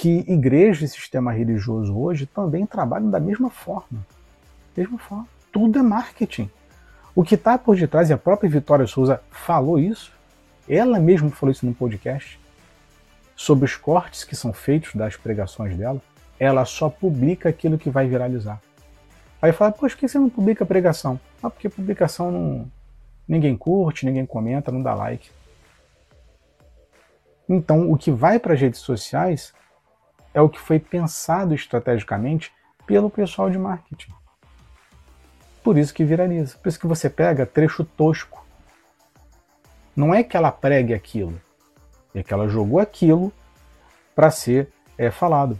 que igreja e sistema religioso hoje também trabalham da mesma forma. Mesma forma. Tudo é marketing. O que está por detrás, e a própria Vitória Souza falou isso, ela mesma falou isso no podcast, sobre os cortes que são feitos das pregações dela, ela só publica aquilo que vai viralizar. Aí fala, poxa, por que você não publica pregação? Ah, porque publicação não. Ninguém curte, ninguém comenta, não dá like. Então, o que vai para as redes sociais é o que foi pensado estrategicamente pelo pessoal de marketing. Por isso que viraliza. Por isso que você pega trecho tosco. Não é que ela pregue aquilo, é que ela jogou aquilo para ser é, falado,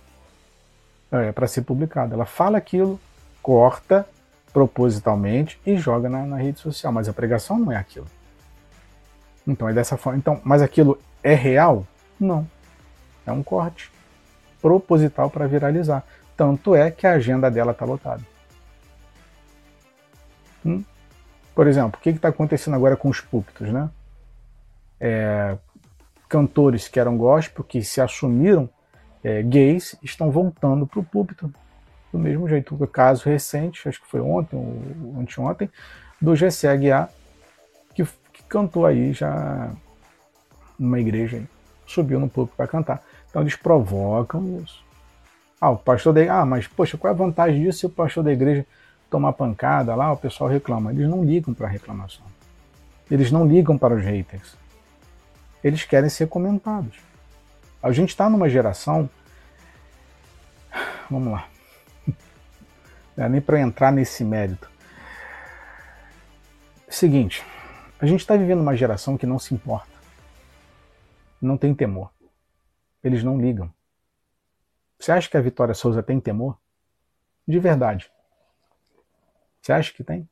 é, para ser publicado. Ela fala aquilo, corta propositalmente e joga na, na, rede social. Mas a pregação não é aquilo. Então é dessa forma. Então, mas aquilo é real? Não. É um corte proposital para viralizar. Tanto é que a agenda dela está lotada. Hum? Por exemplo, o que está acontecendo agora com os púlpitos, né? É, cantores que eram gospel, que se assumiram é, gays, estão voltando para o púlpito do mesmo jeito. O caso recente, acho que foi ontem ou anteontem, do GC Aguiar, que, que cantou aí já numa igreja, subiu no púlpito para cantar. Então eles provocam isso. Ah, o pastor da ah, mas poxa, qual é a vantagem disso se o pastor da igreja tomar pancada lá, o pessoal reclama. Eles não ligam para a reclamação. Eles não ligam para os haters. Eles querem ser comentados. A gente está numa geração. Vamos lá. É nem para entrar nesse mérito. Seguinte, a gente está vivendo uma geração que não se importa. Não tem temor. Eles não ligam. Você acha que a Vitória Souza tem temor? De verdade. Você acha que tem?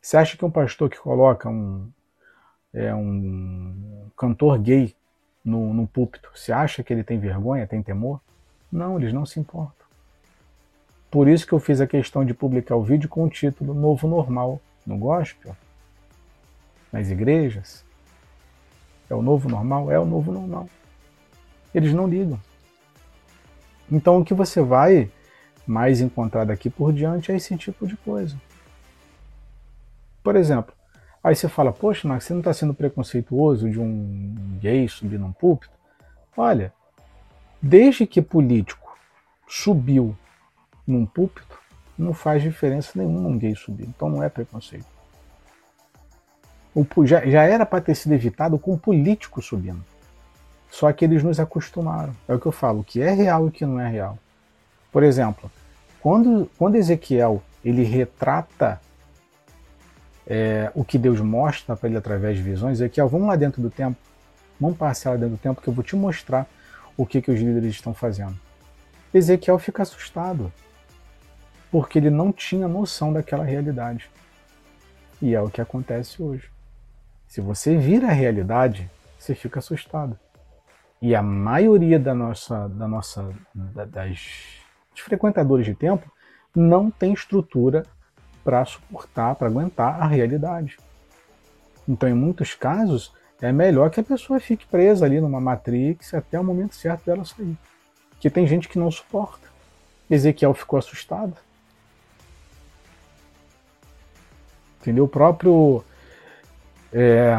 Você acha que um pastor que coloca um, é, um cantor gay no, no púlpito, você acha que ele tem vergonha, tem temor? Não, eles não se importam. Por isso que eu fiz a questão de publicar o vídeo com o título Novo Normal no gospel, nas igrejas. É o novo normal? É o novo normal. Eles não ligam. Então o que você vai mais encontrar daqui por diante é esse tipo de coisa. Por exemplo, aí você fala, poxa, mas você não está sendo preconceituoso de um gay subir num púlpito? Olha, desde que político subiu num púlpito, não faz diferença nenhuma um gay subir. Então não é preconceito. Já, já era para ter sido evitado com político subindo. Só que eles nos acostumaram. É o que eu falo, o que é real e o que não é real. Por exemplo, quando, quando Ezequiel ele retrata é, o que Deus mostra para ele através de visões, Ezequiel, vamos lá dentro do templo, vamos passar lá dentro do templo que eu vou te mostrar o que, que os líderes estão fazendo. Ezequiel fica assustado, porque ele não tinha noção daquela realidade. E é o que acontece hoje. Se você vira a realidade, você fica assustado. E a maioria da nossa, da nossa, da, das os frequentadores de templo não têm estrutura para suportar, para aguentar a realidade. Então, em muitos casos, é melhor que a pessoa fique presa ali numa matrix até o momento certo dela sair. Que tem gente que não suporta. Ezequiel ficou assustado. Entendeu? O próprio. É,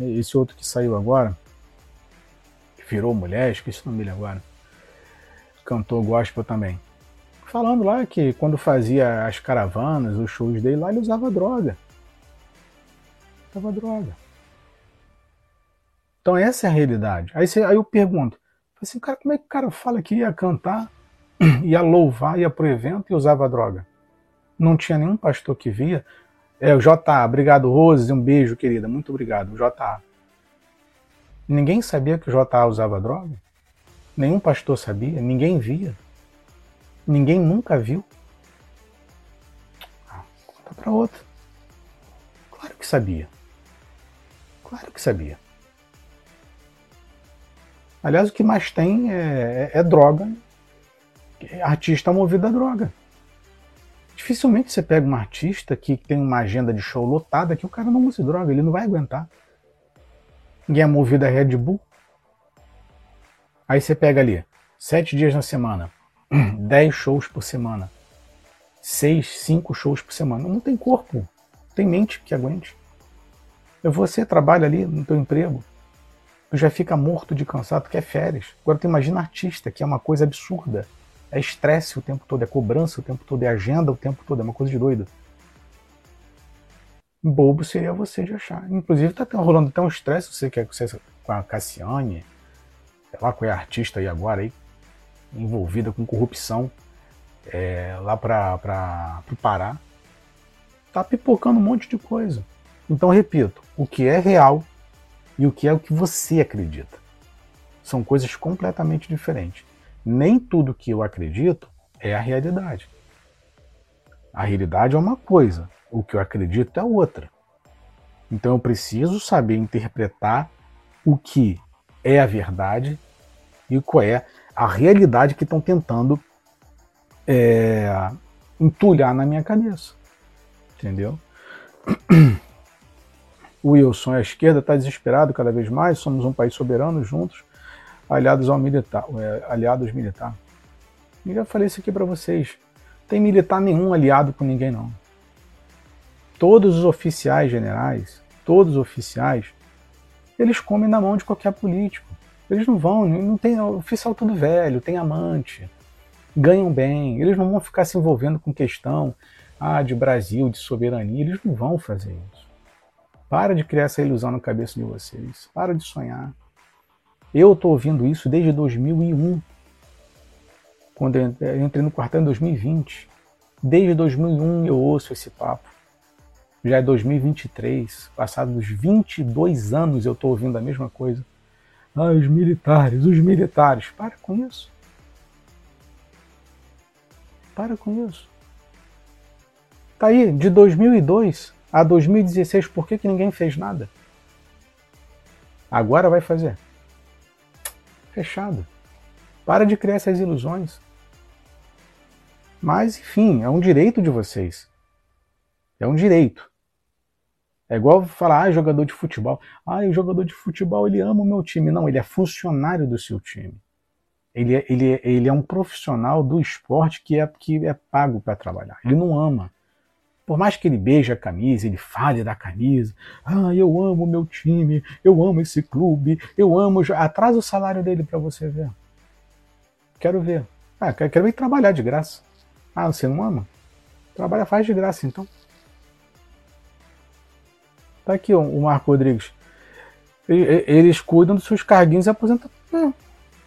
esse outro que saiu agora, virou mulher, esqueci o nome dele agora cantor gospel também. Falando lá que quando fazia as caravanas, os shows dele lá, ele usava droga. Usava droga. Então essa é a realidade. Aí, você, aí eu pergunto, assim, cara, como é que o cara fala que ia cantar, ia louvar, ia pro evento e usava droga? Não tinha nenhum pastor que via. É, o J.A., obrigado, Rose, um beijo, querida, muito obrigado, J.A. Ninguém sabia que o J.A. usava droga? Nenhum pastor sabia, ninguém via. Ninguém nunca viu. Ah, conta para outro. Claro que sabia. Claro que sabia. Aliás, o que mais tem é, é, é droga. Artista movido a droga. Dificilmente você pega um artista que tem uma agenda de show lotada que o cara não usa droga, ele não vai aguentar. Ninguém é movido a Red Bull. Aí você pega ali, sete dias na semana, dez shows por semana, seis, cinco shows por semana. Não tem corpo, não tem mente que aguente. Você trabalha ali no teu emprego, tu já fica morto de cansado, quer férias. Agora tu imagina artista, que é uma coisa absurda. É estresse o tempo todo, é cobrança o tempo todo, é agenda o tempo todo, é uma coisa de doido. Bobo seria você de achar. Inclusive tá rolando tão estresse, você quer você com a Cassiane, sei lá qual é a artista aí agora aí, envolvida com corrupção é, lá para o Pará. Tá pipocando um monte de coisa. Então, repito, o que é real e o que é o que você acredita. São coisas completamente diferentes. Nem tudo que eu acredito é a realidade. A realidade é uma coisa, o que eu acredito é outra. Então eu preciso saber interpretar o que é a verdade e qual é a realidade que estão tentando é, entulhar na minha cabeça. Entendeu? O Wilson, a esquerda está desesperado cada vez mais, somos um país soberano juntos, aliados ao militar, é, aliados militar. Eu já falei isso aqui para vocês. Tem militar nenhum aliado com ninguém não. Todos os oficiais generais, todos os oficiais, eles comem na mão de qualquer político. Eles não vão, não tem oficial tudo velho, tem amante, ganham bem. Eles não vão ficar se envolvendo com questão ah, de Brasil, de soberania. Eles não vão fazer isso. Para de criar essa ilusão na cabeça de vocês. Para de sonhar. Eu estou ouvindo isso desde 2001, quando eu entrei no quartel em 2020. Desde 2001 eu ouço esse papo. Já é 2023, passados 22 anos eu estou ouvindo a mesma coisa. Ah, os militares, os militares. Para com isso. Para com isso. Tá aí, de 2002 a 2016, por que, que ninguém fez nada? Agora vai fazer. Fechado. Para de criar essas ilusões. Mas, enfim, é um direito de vocês. É um direito. É igual falar, ah, jogador de futebol. Ah, o jogador de futebol, ele ama o meu time. Não, ele é funcionário do seu time. Ele é, ele é, ele é um profissional do esporte que é, que é pago para trabalhar. Ele não ama. Por mais que ele beije a camisa, ele fale da camisa, ah, eu amo meu time, eu amo esse clube, eu amo. Atrasa o salário dele para você ver. Quero ver. Ah, quero ver trabalhar de graça. Ah, você não ama? Trabalha, faz de graça então. Tá aqui o Marco Rodrigues. Eles cuidam dos seus carguinhos e aposentam.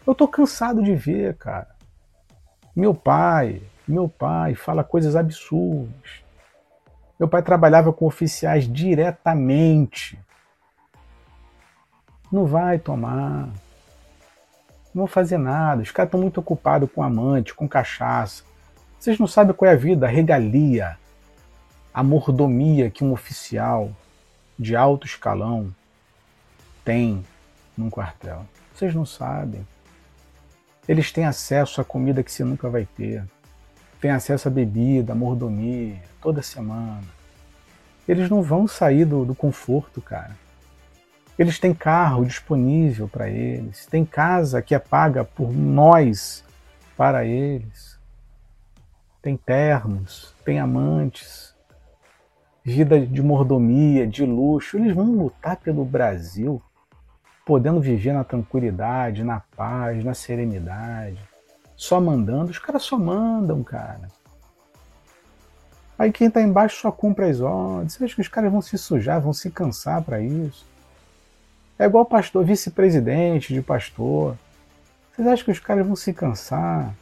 Eu tô cansado de ver, cara. Meu pai, meu pai fala coisas absurdas. Meu pai trabalhava com oficiais diretamente. Não vai tomar. Não vão fazer nada. Os caras estão muito ocupados com amante, com cachaça. Vocês não sabem qual é a vida, a regalia, a mordomia que um oficial de alto escalão tem num quartel. Vocês não sabem. Eles têm acesso à comida que você nunca vai ter. Tem acesso à bebida, à mordomia, toda semana. Eles não vão sair do, do conforto, cara. Eles têm carro disponível para eles, tem casa que é paga por nós para eles, tem termos, tem amantes, vida de mordomia, de luxo. Eles vão lutar pelo Brasil, podendo viver na tranquilidade, na paz, na serenidade, só mandando. Os caras só mandam, cara. Aí quem está embaixo só cumpre as ordens. Você acha que os caras vão se sujar, vão se cansar para isso? É igual pastor, vice-presidente de pastor. Vocês acham que os caras vão se cansar?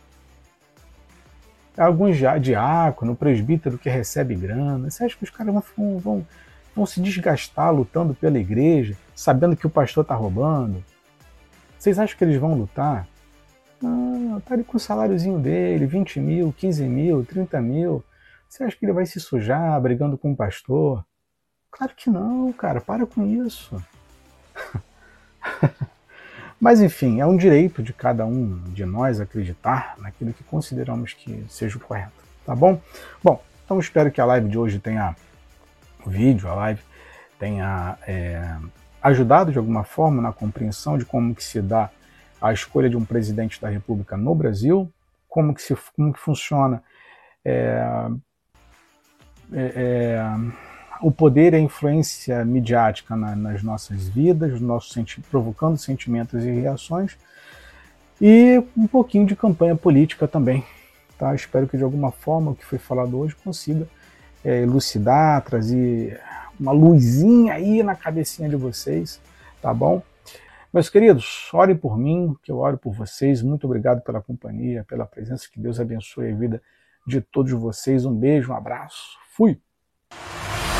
Alguns diácono, presbítero que recebe grana. Você acha que os caras vão, vão, vão se desgastar lutando pela igreja, sabendo que o pastor está roubando? Vocês acham que eles vão lutar? Não, tá ali com o saláriozinho dele, 20 mil, 15 mil, 30 mil. Você acha que ele vai se sujar brigando com o pastor? Claro que não, cara, para com isso. Mas enfim, é um direito de cada um de nós acreditar naquilo que consideramos que seja o correto, tá bom? Bom, então espero que a live de hoje tenha, o vídeo, a live, tenha é, ajudado de alguma forma na compreensão de como que se dá a escolha de um presidente da República no Brasil, como que, se, como que funciona é, é, é, o poder e a influência midiática na, nas nossas vidas, nosso senti provocando sentimentos e reações, e um pouquinho de campanha política também. Tá? Espero que de alguma forma o que foi falado hoje consiga é, elucidar, trazer uma luzinha aí na cabecinha de vocês, tá bom? Meus queridos, orem por mim, que eu oro por vocês. Muito obrigado pela companhia, pela presença. Que Deus abençoe a vida de todos vocês. Um beijo, um abraço. Fui!